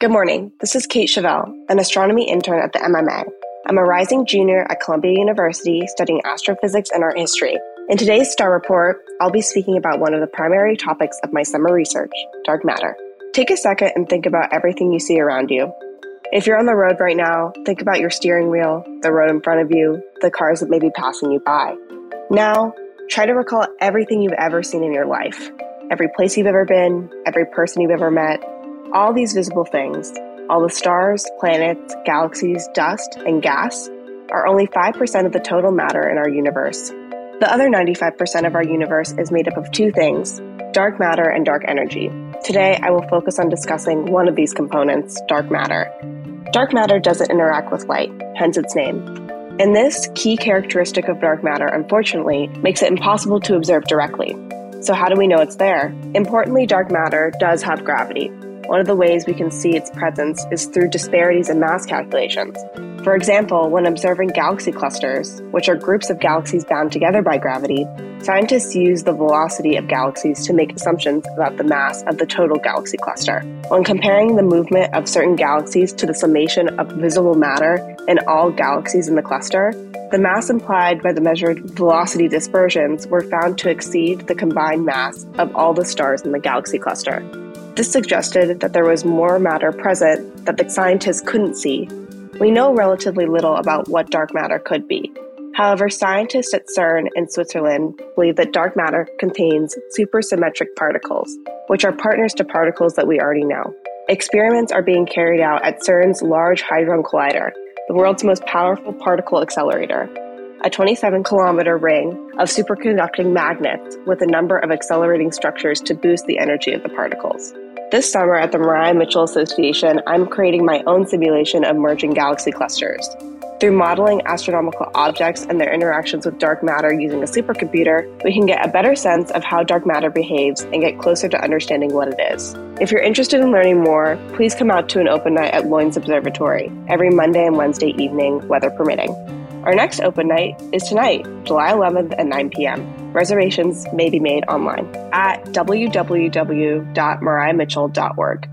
Good morning. This is Kate Shavelle, an astronomy intern at the MMA. I'm a rising junior at Columbia University studying astrophysics and art history. In today's Star Report, I'll be speaking about one of the primary topics of my summer research dark matter. Take a second and think about everything you see around you. If you're on the road right now, think about your steering wheel, the road in front of you, the cars that may be passing you by. Now, try to recall everything you've ever seen in your life every place you've ever been, every person you've ever met, all these visible things, all the stars, planets, galaxies, dust, and gas, are only 5% of the total matter in our universe. The other 95% of our universe is made up of two things dark matter and dark energy. Today, I will focus on discussing one of these components, dark matter. Dark matter doesn't interact with light, hence its name. And this key characteristic of dark matter, unfortunately, makes it impossible to observe directly. So, how do we know it's there? Importantly, dark matter does have gravity, one of the ways we can see its presence is through disparities in mass calculations. For example, when observing galaxy clusters, which are groups of galaxies bound together by gravity, scientists use the velocity of galaxies to make assumptions about the mass of the total galaxy cluster. When comparing the movement of certain galaxies to the summation of visible matter in all galaxies in the cluster, the mass implied by the measured velocity dispersions were found to exceed the combined mass of all the stars in the galaxy cluster. This suggested that there was more matter present that the scientists couldn't see. We know relatively little about what dark matter could be. However, scientists at CERN in Switzerland believe that dark matter contains supersymmetric particles, which are partners to particles that we already know. Experiments are being carried out at CERN's Large Hadron Collider, the world's most powerful particle accelerator, a 27 kilometer ring of superconducting magnets with a number of accelerating structures to boost the energy of the particles. This summer at the Maria Mitchell Association, I'm creating my own simulation of merging galaxy clusters. Through modeling astronomical objects and their interactions with dark matter using a supercomputer, we can get a better sense of how dark matter behaves and get closer to understanding what it is. If you're interested in learning more, please come out to an open night at Loines Observatory every Monday and Wednesday evening, weather permitting. Our next open night is tonight, July 11th at 9 p.m. Reservations may be made online at www.mariamitchell.org.